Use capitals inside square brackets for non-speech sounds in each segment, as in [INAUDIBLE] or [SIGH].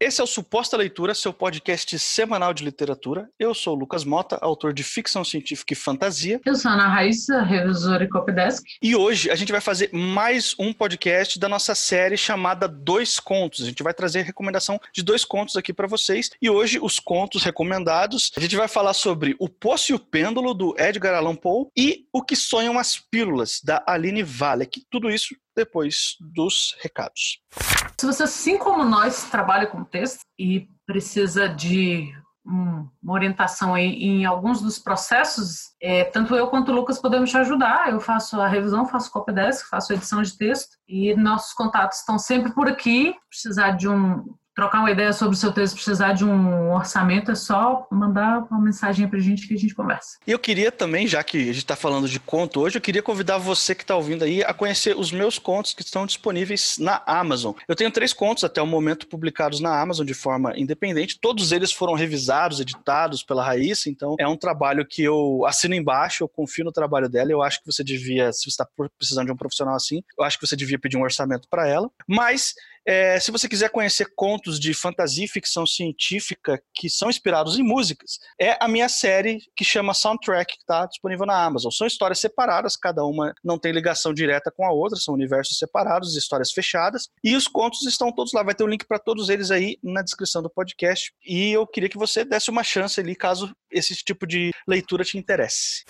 Esse é o Suposta Leitura, seu podcast semanal de literatura. Eu sou o Lucas Mota, autor de ficção científica e fantasia. Eu sou a Ana Raíssa, revisora e copydesk. E hoje a gente vai fazer mais um podcast da nossa série chamada Dois Contos. A gente vai trazer recomendação de dois contos aqui para vocês. E hoje os contos recomendados, a gente vai falar sobre O Poço e o Pêndulo, do Edgar Allan Poe, e O Que Sonham as Pílulas, da Aline Valek. Tudo isso depois dos recados. Se você, assim como nós, trabalha com texto e precisa de uma orientação aí em alguns dos processos, é, tanto eu quanto o Lucas podemos te ajudar. Eu faço a revisão, faço copy desk, faço edição de texto e nossos contatos estão sempre por aqui. Precisar de um trocar uma ideia sobre o seu texto, precisar de um orçamento, é só mandar uma mensagem pra gente que a gente conversa. E eu queria também, já que a gente está falando de conto hoje, eu queria convidar você que está ouvindo aí a conhecer os meus contos que estão disponíveis na Amazon. Eu tenho três contos até o momento publicados na Amazon de forma independente. Todos eles foram revisados, editados pela Raíssa, então é um trabalho que eu assino embaixo, eu confio no trabalho dela. Eu acho que você devia, se você está precisando de um profissional assim, eu acho que você devia pedir um orçamento para ela. Mas é, se você quiser conhecer contos de fantasia e ficção científica que são inspirados em músicas, é a minha série que chama Soundtrack, que está disponível na Amazon. São histórias separadas, cada uma não tem ligação direta com a outra, são universos separados, histórias fechadas, e os contos estão todos lá. Vai ter um link para todos eles aí na descrição do podcast. E eu queria que você desse uma chance ali, caso esse tipo de leitura te interesse.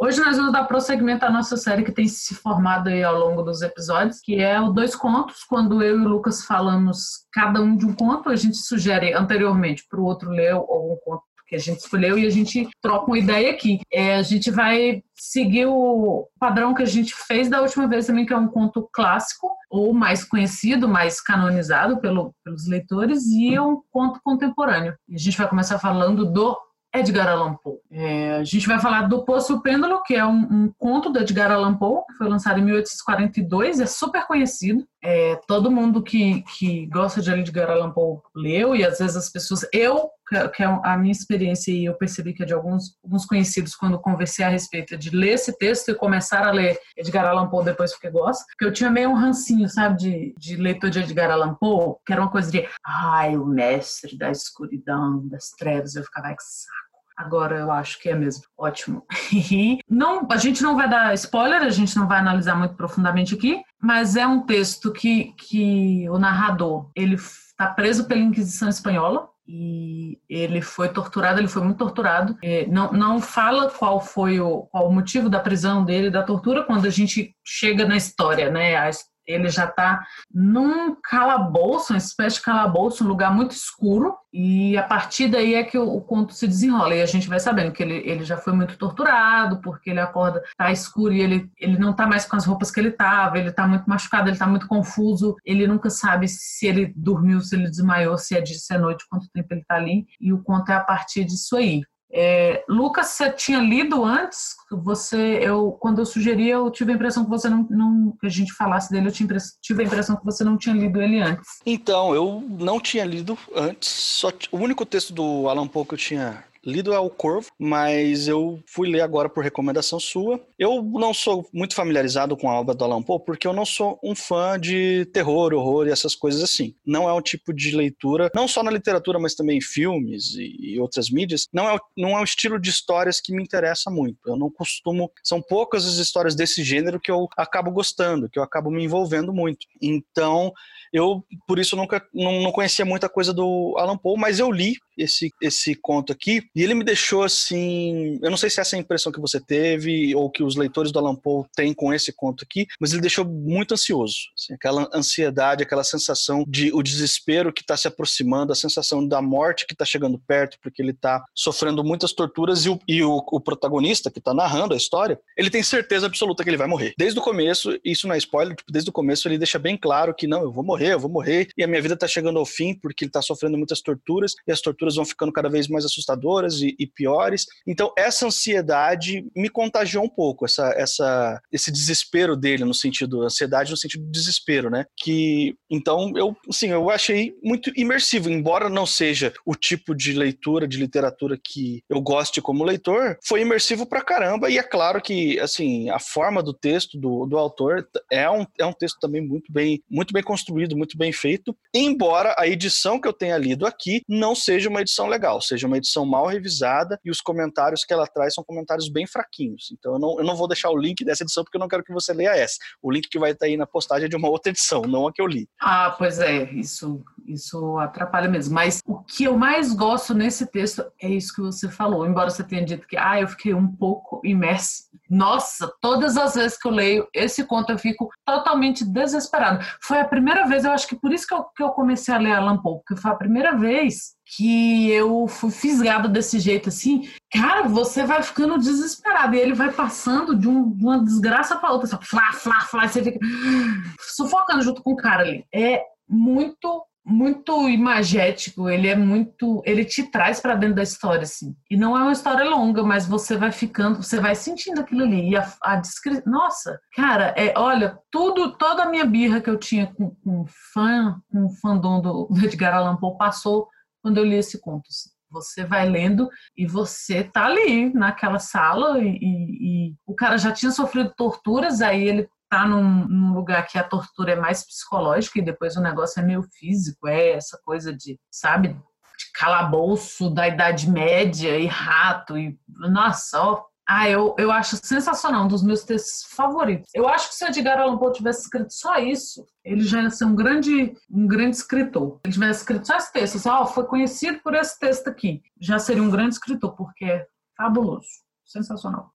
Hoje nós vamos dar prosseguimento à nossa série que tem se formado aí ao longo dos episódios, que é o Dois Contos, quando eu e o Lucas falamos cada um de um conto, a gente sugere anteriormente para o outro ler algum conto que a gente escolheu e a gente troca uma ideia aqui. É, a gente vai seguir o padrão que a gente fez da última vez também, que é um conto clássico, ou mais conhecido, mais canonizado pelo, pelos leitores, e é um conto contemporâneo. E a gente vai começar falando do Edgar Allan Poe. É, a gente vai falar do Poço Pêndulo, que é um, um, conto do Edgar Allan Poe, que foi lançado em 1842, é super conhecido. É, todo mundo que, que gosta de Edgar Allan Poe leu, e às vezes as pessoas... Eu, que é a minha experiência, e eu percebi que é de alguns, alguns conhecidos, quando conversei a respeito de ler esse texto e começar a ler Edgar Allan Poe depois porque gosto, porque eu tinha meio um rancinho, sabe, de, de leitor de Edgar Allan Poe, que era uma coisa de, ai, o mestre da escuridão, das trevas, eu ficava, que saco Agora eu acho que é mesmo. Ótimo. [LAUGHS] Não, a gente não vai dar spoiler, a gente não vai analisar muito profundamente aqui, mas é um texto que, que o narrador ele está preso pela Inquisição Espanhola e ele foi torturado, ele foi muito torturado. É, não, não fala qual foi o, qual o motivo da prisão dele, da tortura, quando a gente chega na história, né? A, ele já está num calabouço, uma espécie de calabouço, um lugar muito escuro, e a partir daí é que o, o conto se desenrola, e a gente vai sabendo que ele, ele já foi muito torturado, porque ele acorda, tá escuro e ele, ele não tá mais com as roupas que ele tava, ele tá muito machucado, ele tá muito confuso, ele nunca sabe se ele dormiu, se ele desmaiou, se é dia, se é noite, quanto tempo ele tá ali, e o conto é a partir disso aí. É, Lucas, você tinha lido antes? Você, eu, quando eu sugeri, eu tive a impressão que você não, não que a gente falasse dele, eu tive a impressão que você não tinha lido ele antes. Então, eu não tinha lido antes. Só o único texto do Alan Poe que eu tinha lido é o Corvo, mas eu fui ler agora por recomendação sua. Eu não sou muito familiarizado com a obra do Alan Poe porque eu não sou um fã de terror, horror e essas coisas assim. Não é um tipo de leitura, não só na literatura, mas também em filmes e, e outras mídias, não é, não é um estilo de histórias que me interessa muito. Eu não costumo, são poucas as histórias desse gênero que eu acabo gostando, que eu acabo me envolvendo muito. Então, eu, por isso, nunca não, não conhecia muita coisa do Alan Poe, mas eu li esse, esse conto aqui e ele me deixou assim. Eu não sei se essa é a impressão que você teve ou que os leitores do Alan Poe têm com esse conto aqui, mas ele deixou muito ansioso. Assim, aquela ansiedade, aquela sensação de o desespero que está se aproximando, a sensação da morte que está chegando perto, porque ele está sofrendo muitas torturas e o, e o, o protagonista que está narrando a história, ele tem certeza absoluta que ele vai morrer. Desde o começo, isso não é spoiler, tipo, desde o começo ele deixa bem claro que não, eu vou morrer, eu vou morrer, e a minha vida está chegando ao fim porque ele está sofrendo muitas torturas e as torturas vão ficando cada vez mais assustadoras e, e, piores. Então, essa ansiedade me contagiou um pouco, essa, essa, esse desespero dele, no sentido, ansiedade no sentido de desespero, né? Que, então, eu, assim, eu achei muito imersivo, embora não seja o tipo de leitura, de literatura que eu goste como leitor, foi imersivo pra caramba, e é claro que, assim, a forma do texto do, do autor é um, é um texto também muito bem, muito bem construído, muito bem feito, embora a edição que eu tenha lido aqui não seja uma edição legal, seja uma edição mal revisada e os comentários que ela traz são comentários bem fraquinhos. Então eu não, eu não vou deixar o link dessa edição porque eu não quero que você leia essa. O link que vai estar aí na postagem é de uma outra edição, não a que eu li. Ah, pois é, isso, isso atrapalha mesmo. Mas o que eu mais gosto nesse texto é isso que você falou, embora você tenha dito que ah, eu fiquei um pouco imersa. Nossa, todas as vezes que eu leio esse conto eu fico totalmente desesperado. Foi a primeira vez, eu acho que por isso que eu, que eu comecei a ler Alan Poe, porque foi a primeira vez que eu fui fisgada desse jeito assim, cara, você vai ficando desesperado e ele vai passando de, um, uma desgraça para outra, só flá, flá, flá, você fica [GASPS] sufocando junto com o cara ali. É muito muito imagético, ele é muito, ele te traz para dentro da história assim. E não é uma história longa, mas você vai ficando, você vai sentindo aquilo ali. E a, a descrição, nossa, cara, é, olha, tudo, toda a minha birra que eu tinha com, com fã, com fandom do, [LAUGHS] do Edgar Allan Poe passou quando eu li esse conto. Assim. Você vai lendo e você tá ali naquela sala e, e, e, o cara já tinha sofrido torturas, aí ele tá num, num, lugar que a tortura é mais psicológica e depois o negócio é meio físico, é essa coisa de, sabe, de calabouço da Idade Média e rato e nossa, ó. Ah, eu, eu acho sensacional, um dos meus textos favoritos. Eu acho que se o Edgar Allan Poe tivesse escrito só isso, ele já ia ser um grande, um grande escritor. Ele tivesse escrito só esse texto, assim, ó, foi conhecido por esse texto aqui, já seria um grande escritor, porque é fabuloso, sensacional.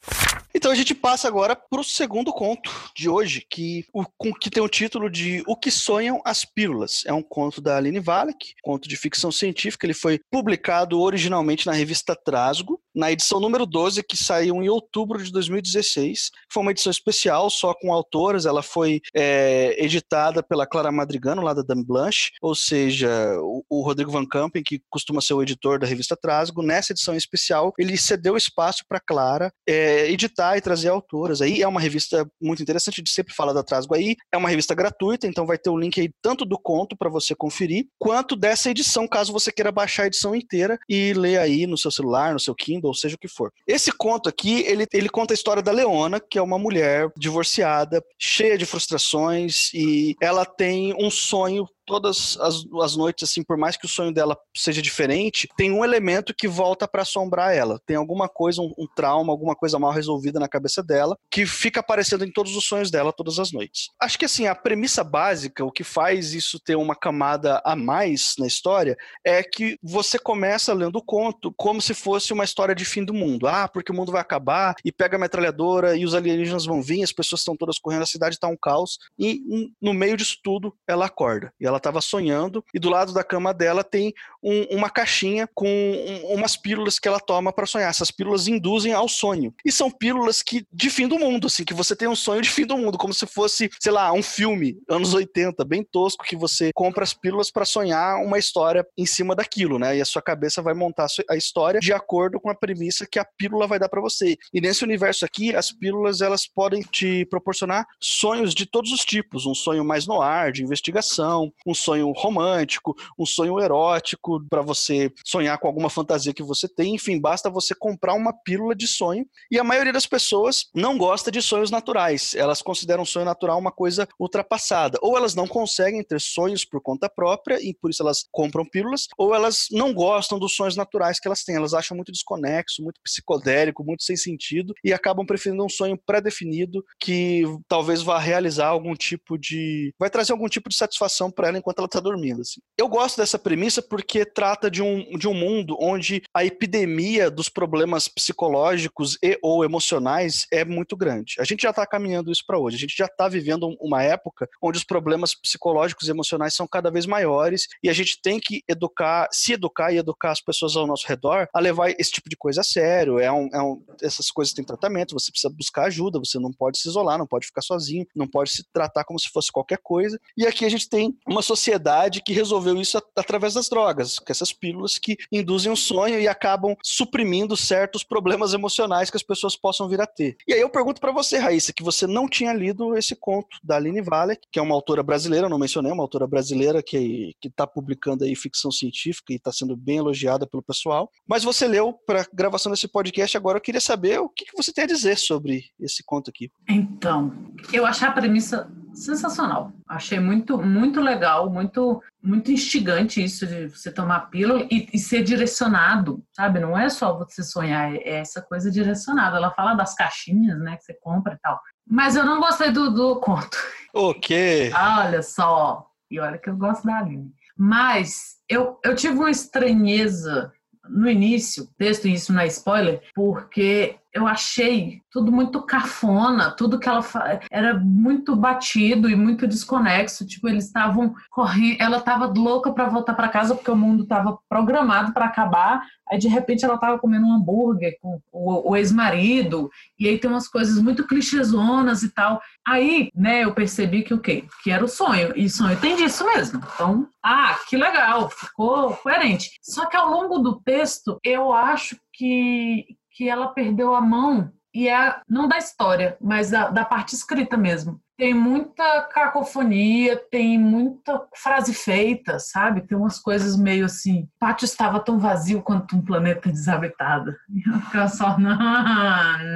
Então a gente passa agora para o segundo conto de hoje, que, o, que tem o título de O que Sonham as Pílulas. É um conto da Aline Valek, conto de ficção científica. Ele foi publicado originalmente na revista Trasgo, na edição número 12, que saiu em outubro de 2016. Foi uma edição especial, só com autoras. Ela foi é, editada pela Clara Madrigano, lá da Dame Blanche, ou seja, o, o Rodrigo Van Campen, que costuma ser o editor da revista Trasgo. Nessa edição especial, ele cedeu espaço para Clara é, editar e trazer autoras. Aí é uma revista muito interessante, de sempre fala da Trasgo aí. É uma revista gratuita, então vai ter o link aí tanto do conto para você conferir, quanto dessa edição, caso você queira baixar a edição inteira e ler aí no seu celular, no seu Kindle, ou seja o que for. Esse conto aqui, ele, ele conta a história da Leona, que é uma mulher divorciada, cheia de frustrações, e ela tem um sonho todas as, as noites, assim, por mais que o sonho dela seja diferente, tem um elemento que volta para assombrar ela. Tem alguma coisa, um, um, trauma, alguma coisa mal resolvida na cabeça dela, que fica aparecendo em todos os sonhos dela todas as noites. Acho que, assim, a premissa básica, o que faz isso ter uma camada a mais na história, é que você começa lendo o conto como se fosse uma história de fim do mundo. Ah, porque o mundo vai acabar, e pega a metralhadora, e os alienígenas vão vir, as pessoas estão todas correndo, a cidade está um caos, e no meio disso tudo, ela acorda. E ela ela estava sonhando e do lado da cama dela tem um, uma caixinha com um, umas pílulas que ela toma para sonhar. Essas pílulas induzem ao sonho. E são pílulas que de fim do mundo, assim, que você tem um sonho de fim do mundo, como se fosse, sei lá, um filme, anos 80, bem tosco, que você compra as pílulas para sonhar uma história em cima daquilo, né? E a sua cabeça vai montar a história de acordo com a premissa que a pílula vai dar para você. E nesse universo aqui, as pílulas elas podem te proporcionar sonhos de todos os tipos, um sonho mais no ar, de investigação, um sonho romântico, um sonho erótico, para você sonhar com alguma fantasia que você tem. Enfim, basta você comprar uma pílula de sonho. E a maioria das pessoas não gosta de sonhos naturais. Elas consideram o sonho natural uma coisa ultrapassada. Ou elas não conseguem ter sonhos por conta própria e por isso elas compram pílulas, ou elas não gostam dos sonhos naturais que elas têm. Elas acham muito desconexo, muito psicodélico, muito sem sentido e acabam preferindo um sonho pré-definido que talvez vá realizar algum tipo de. vai trazer algum tipo de satisfação para ela enquanto ela está dormindo. Assim. Eu gosto dessa premissa porque trata de um, de um mundo onde a epidemia dos problemas psicológicos e ou emocionais é muito grande. A gente já está caminhando isso para hoje. A gente já está vivendo uma época onde os problemas psicológicos e emocionais são cada vez maiores e a gente tem que educar, se educar e educar as pessoas ao nosso redor a levar esse tipo de coisa a sério. É um, é um, essas coisas têm tratamento, você precisa buscar ajuda, você não pode se isolar, não pode ficar sozinho, não pode se tratar como se fosse qualquer coisa. E aqui a gente tem uma sociedade que resolveu isso através das drogas, com essas pílulas que induzem o um sonho e acabam suprimindo certos problemas emocionais que as pessoas possam vir a ter. E aí eu pergunto para você, Raíssa, que você não tinha lido esse conto da Aline Vale, que é uma autora brasileira, não mencionei, uma autora brasileira que está publicando aí ficção científica e está sendo bem elogiada pelo pessoal. Mas você leu para gravação desse podcast agora, eu queria saber o que, que você tem a dizer sobre esse conto aqui. Então, eu achei a premissa sensacional. Achei muito, muito legal, muito, muito instigante isso de você tomar pílula e, e, ser direcionado, sabe? Não é só você sonhar, é essa coisa direcionada. Ela fala das caixinhas, né, que você compra e tal. Mas eu não gostei do, do conto. O quê? Olha só. E olha que eu gosto da Aline. Mas eu, eu tive uma estranheza no início, texto, e isso não é spoiler, porque eu achei tudo muito cafona, tudo que ela era muito batido e muito desconexo. Tipo, eles estavam correndo, ela estava louca para voltar para casa porque o mundo estava programado para acabar. Aí de repente ela estava comendo um hambúrguer com o, o ex-marido e aí tem umas coisas muito clichêzonas e tal. Aí, né, eu percebi que o quê? Que era o sonho. E sonho tem disso mesmo. Então, ah, que legal, ficou coerente. Só que ao longo do texto, eu acho que que ela perdeu a mão e é não da história, mas da, da parte escrita mesmo. Tem muita cacofonia, tem muita frase feita, sabe? Tem umas coisas meio assim. O pátio estava tão vazio quanto um planeta desabitado. E eu ficava só, [LAUGHS] não,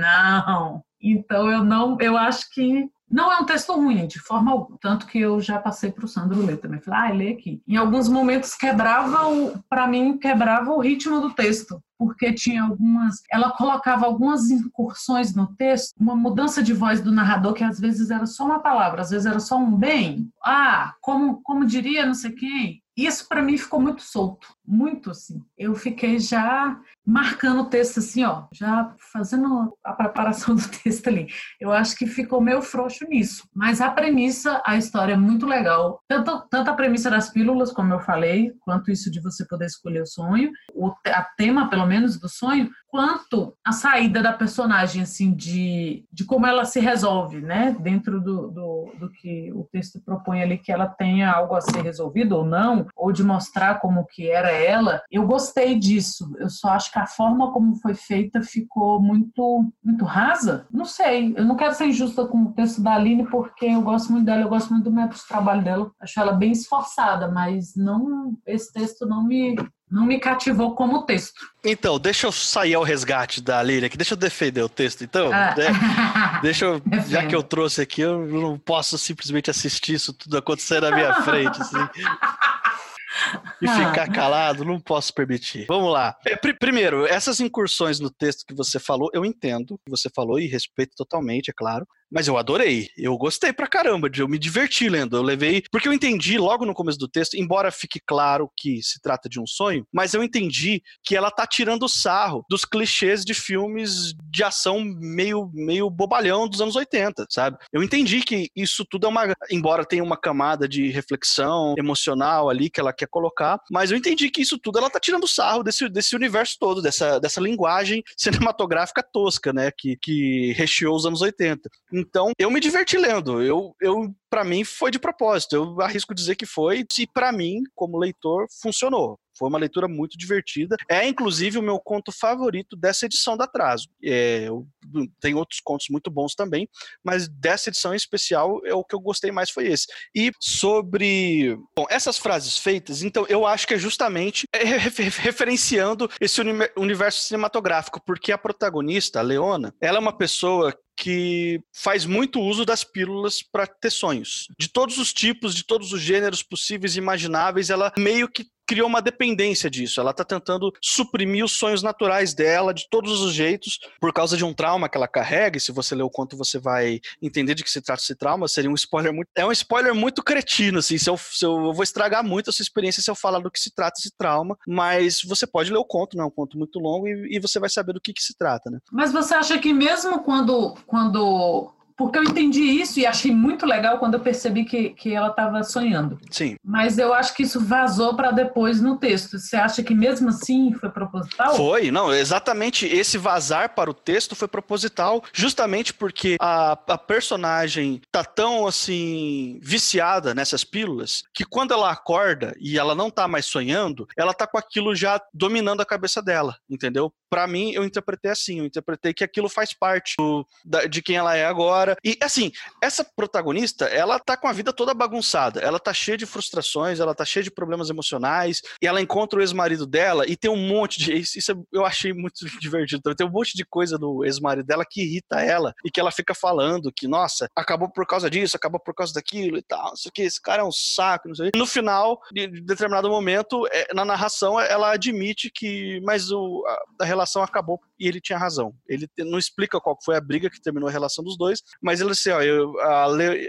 não. Então eu não, eu acho que não é um texto ruim, de forma alguma. Tanto que eu já passei para o Sandro ler também. Falei, ah, lê aqui. Em alguns momentos quebrava, para mim, quebrava o ritmo do texto. Porque tinha algumas. Ela colocava algumas incursões no texto, uma mudança de voz do narrador, que às vezes era só uma palavra, às vezes era só um bem. Ah, como, como diria não sei quem. Isso para mim ficou muito solto, muito assim. Eu fiquei já marcando o texto assim, ó, já fazendo a preparação [LAUGHS] do texto ali. Eu acho que ficou meio frouxo nisso. Mas a premissa, a história é muito legal. Tanto, tanto a premissa das pílulas, como eu falei, quanto isso de você poder escolher o sonho, o a tema, pelo menos, do sonho, quanto a saída da personagem, assim, de, de como ela se resolve, né, dentro do, do, do que o texto propõe ali, que ela tenha algo a ser resolvido ou não, ou de mostrar como que era ela. Eu gostei disso. Eu só acho que a forma como foi feita ficou muito, muito rasa. Não sei, eu não quero ser injusta com o texto da Aline, porque eu gosto muito dela, eu gosto muito do método de trabalho dela. Acho ela bem esforçada, mas não esse texto não me não me cativou como texto. Então, deixa eu sair ao resgate da Aline aqui, deixa eu defender o texto. Então, ah. né? [LAUGHS] deixa eu, já que eu trouxe aqui, eu não posso simplesmente assistir isso tudo acontecer na minha frente. Assim. [LAUGHS] e ficar calado, não posso permitir. Vamos lá. É, pr primeiro, essas incursões no texto que você falou, eu entendo que você falou e respeito totalmente, é claro. Mas eu adorei. Eu gostei pra caramba, eu me diverti lendo. Eu levei. Porque eu entendi logo no começo do texto, embora fique claro que se trata de um sonho, mas eu entendi que ela tá tirando sarro dos clichês de filmes de ação meio, meio bobalhão dos anos 80, sabe? Eu entendi que isso tudo é uma. Embora tenha uma camada de reflexão emocional ali que ela quer colocar, mas eu entendi que isso tudo ela tá tirando sarro desse, desse universo todo, dessa, dessa linguagem cinematográfica tosca, né? Que, que recheou os anos 80. Então, eu me diverti lendo. Eu, eu para mim, foi de propósito. Eu arrisco dizer que foi. E para mim, como leitor, funcionou. Foi uma leitura muito divertida. É, inclusive, o meu conto favorito dessa edição da Atraso. É, tem outros contos muito bons também, mas dessa edição em especial, é o que eu gostei mais foi esse. E sobre bom, essas frases feitas, então, eu acho que é justamente é, referenciando esse universo cinematográfico, porque a protagonista, a Leona, ela é uma pessoa que faz muito uso das pílulas para ter sonhos. De todos os tipos, de todos os gêneros possíveis e imagináveis, ela meio que criou uma dependência disso. Ela está tentando suprimir os sonhos naturais dela de todos os jeitos por causa de um trauma que ela carrega. E se você ler o conto, você vai entender de que se trata esse trauma. Seria um spoiler muito. É um spoiler muito cretino, assim. Se eu, se eu, eu vou estragar muito a sua experiência se eu falar do que se trata esse trauma. Mas você pode ler o conto, não é um conto muito longo, e, e você vai saber do que, que se trata, né? Mas você acha que mesmo quando, quando porque eu entendi isso e achei muito legal quando eu percebi que, que ela estava sonhando. Sim. Mas eu acho que isso vazou para depois no texto. Você acha que mesmo assim foi proposital? Foi, não, exatamente esse vazar para o texto foi proposital, justamente porque a, a personagem tá tão assim viciada nessas pílulas que quando ela acorda e ela não tá mais sonhando, ela tá com aquilo já dominando a cabeça dela, entendeu? Para mim, eu interpretei assim, eu interpretei que aquilo faz parte do, da, de quem ela é agora. E assim, essa protagonista, ela tá com a vida toda bagunçada, ela tá cheia de frustrações, ela tá cheia de problemas emocionais, e ela encontra o ex-marido dela e tem um monte de. Isso eu achei muito [LAUGHS] divertido. Tem um monte de coisa do ex-marido dela que irrita ela e que ela fica falando que, nossa, acabou por causa disso, acabou por causa daquilo e tal, não sei o que, esse cara é um saco, não sei o que. No final, de determinado momento, é, na narração, ela admite que, mas o, a, a relação acabou e ele tinha razão. Ele não explica qual foi a briga que terminou a relação dos dois, mas ele assim, ó, eu, a,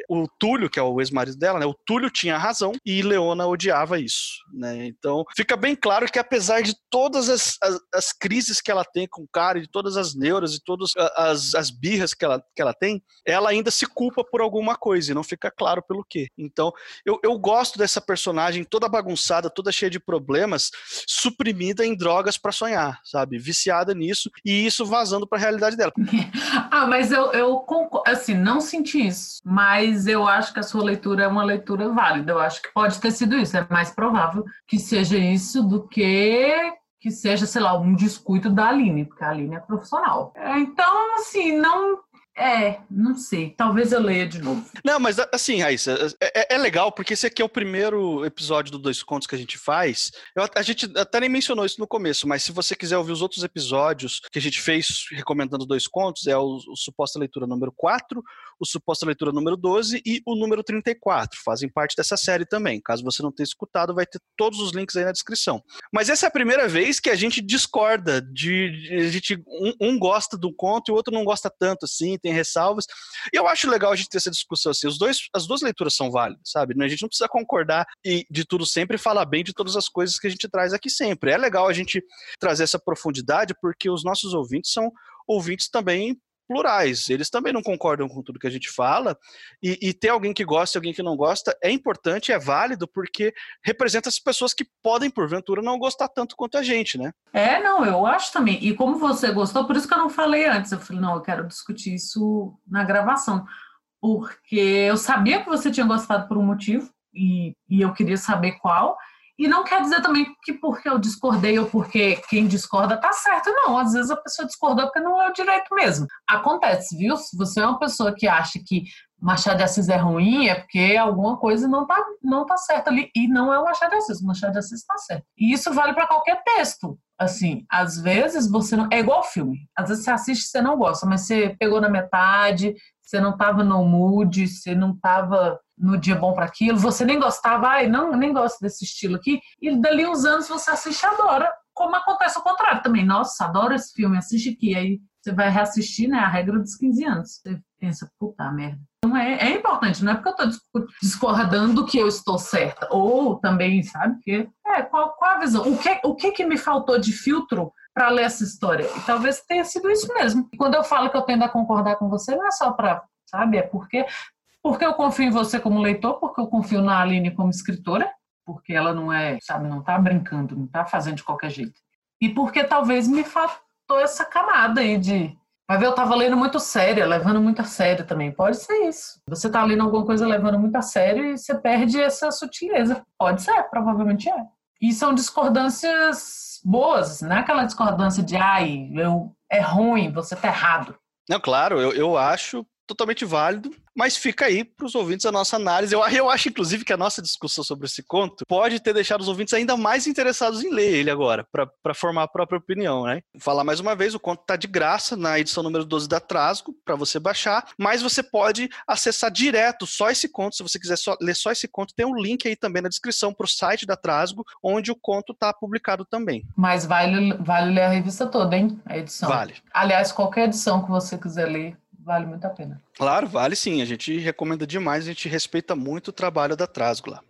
o Túlio, que é o ex-marido dela, né, o Túlio tinha razão e Leona odiava isso, né? Então, fica bem claro que apesar de todas as, as, as crises que ela tem com o cara, de todas as neuras e todas as, as birras que ela, que ela tem, ela ainda se culpa por alguma coisa e não fica claro pelo quê. Então, eu, eu gosto dessa personagem toda bagunçada, toda cheia de problemas, suprimida em drogas para sonhar, sabe? Viciada nisso e isso vazando para a realidade dela. [LAUGHS] ah, mas eu, eu assim, não senti isso, mas eu acho que a sua leitura é uma leitura válida. Eu acho que pode ter sido isso. É mais provável que seja isso do que que seja, sei lá, um descuido da Aline, porque a Aline é profissional. É, então, assim, não é, não sei. Talvez eu leia de novo. Não, mas assim, Raíssa, é, é, é, legal, porque esse aqui é o primeiro episódio do Dois Contos que a gente faz. Eu, a gente até nem mencionou isso no começo, mas se você quiser ouvir os outros episódios que a gente fez recomendando Dois Contos, é o, o Suposta Leitura número 4, o Suposta Leitura número 12 e o número 34. Fazem parte dessa série também. Caso você não tenha escutado, vai ter todos os links aí na descrição. Mas essa é a primeira vez que a gente discorda de, de a gente um, um gosta do conto e o outro não gosta tanto assim, tem ressalvas. E eu acho legal a gente ter essa discussão assim. Os dois, as duas leituras são válidas, sabe? A gente não precisa concordar e de tudo sempre e falar bem de todas as coisas que a gente traz aqui sempre. É legal a gente trazer essa profundidade porque os nossos ouvintes são ouvintes também plurais. Eles também não concordam com tudo que a gente fala. E, e, ter alguém que gosta e alguém que não gosta é importante, é válido, porque representa as pessoas que podem, porventura, não gostar tanto quanto a gente, né? É, não, eu acho também. E como você gostou, por isso que eu não falei antes. Eu falei, não, eu quero discutir isso na gravação. Porque eu sabia que você tinha gostado por um motivo, e, e eu queria saber qual. E não quer dizer também que porque eu discordei ou porque quem discorda tá certo, não. Às vezes a pessoa discordou porque não é o direito mesmo. Acontece, viu? Se você é uma pessoa que acha que Machado de Assis é ruim, é porque alguma coisa não tá, não tá certa ali. E não é o Machado de Assis, o Machado de Assis tá certo. E isso vale para qualquer texto. Assim, às vezes você não. É igual filme. Às vezes você assiste e você não gosta, mas você pegou na metade, você não tava no mood, você não tava no dia bom para aquilo, você nem gostava, ai, não, nem gosto desse estilo aqui, e dali uns anos você assiste e adora, como acontece ao contrário também. Nossa, adoro esse filme, assiste aqui, aí você vai reassistir, né, a regra dos 15 anos. Você pensa, puta merda. Então é, é importante, não é porque eu estou discordando que eu estou certa, ou também, sabe, que é, qual, qual a visão? O que, o que que me faltou de filtro para ler essa história? E talvez tenha sido isso mesmo. Quando eu falo que eu tendo a concordar com você, não é só para sabe? É porque porque eu confio em você como leitor, porque eu confio na Aline como escritora, porque ela não é, sabe, não está brincando, não está fazendo de qualquer jeito. E porque talvez me faltou essa camada aí de. Ver, eu estava lendo muito sério, levando muito a sério também. Pode ser isso. Você está lendo alguma coisa levando muito a sério e você perde essa sutileza. Pode ser, provavelmente é. E são discordâncias boas, não é aquela discordância de, ai, eu, é ruim, você está errado. Não, claro, eu, eu acho totalmente válido, mas fica aí para os ouvintes a nossa análise. Eu, eu acho, inclusive, que a nossa discussão sobre esse conto pode ter deixado os ouvintes ainda mais interessados em ler ele agora, para formar a própria opinião, né? Vou falar mais uma vez, o conto está de graça na edição número 12 da Trasgo, para você baixar, mas você pode acessar direto só esse conto, se você quiser só, ler só esse conto, tem um link aí também na descrição para o site da Trasgo, onde o conto está publicado também. Mas vale, vale ler a revista toda, hein? A edição. Vale. Aliás, qualquer edição que você quiser ler, vale muito a pena. Claro, vale sim. A gente recomenda demais, a gente respeita muito o trabalho da Trasgo lá.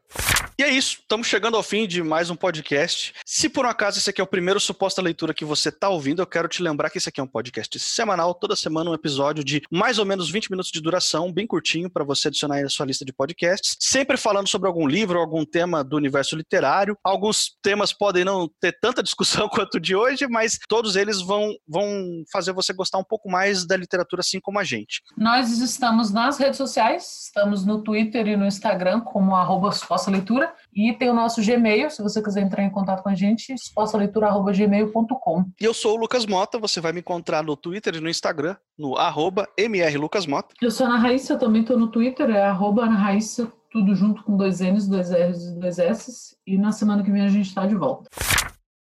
E é isso, estamos chegando ao fim de mais um podcast. Se por um acaso esse aqui é o primeiro suposta leitura que você está ouvindo, eu quero te lembrar que esse aqui é um podcast semanal, toda semana um episódio de mais ou menos 20 minutos de duração, bem curtinho, para você adicionar aí na sua lista de podcasts. Sempre falando sobre algum livro, algum tema do universo literário. Alguns temas podem não ter tanta discussão [LAUGHS] quanto o de hoje, mas todos eles vão, vão fazer você gostar um pouco mais da literatura, assim como a gente. Nós estamos nas redes sociais, estamos no Twitter e no Instagram como Suposta Leitura, e tem o nosso Gmail, se você quiser entrar em contato com a gente, supostaleitura.gmail.com. E eu sou o Lucas Mota, você vai me encontrar no Twitter e no Instagram, no mrlucasmota. Eu sou a Ana Raíssa, eu também estou no Twitter, é arroba Ana Raíssa, tudo junto com dois N's, dois R's e dois S's, e na semana que vem a gente está de volta.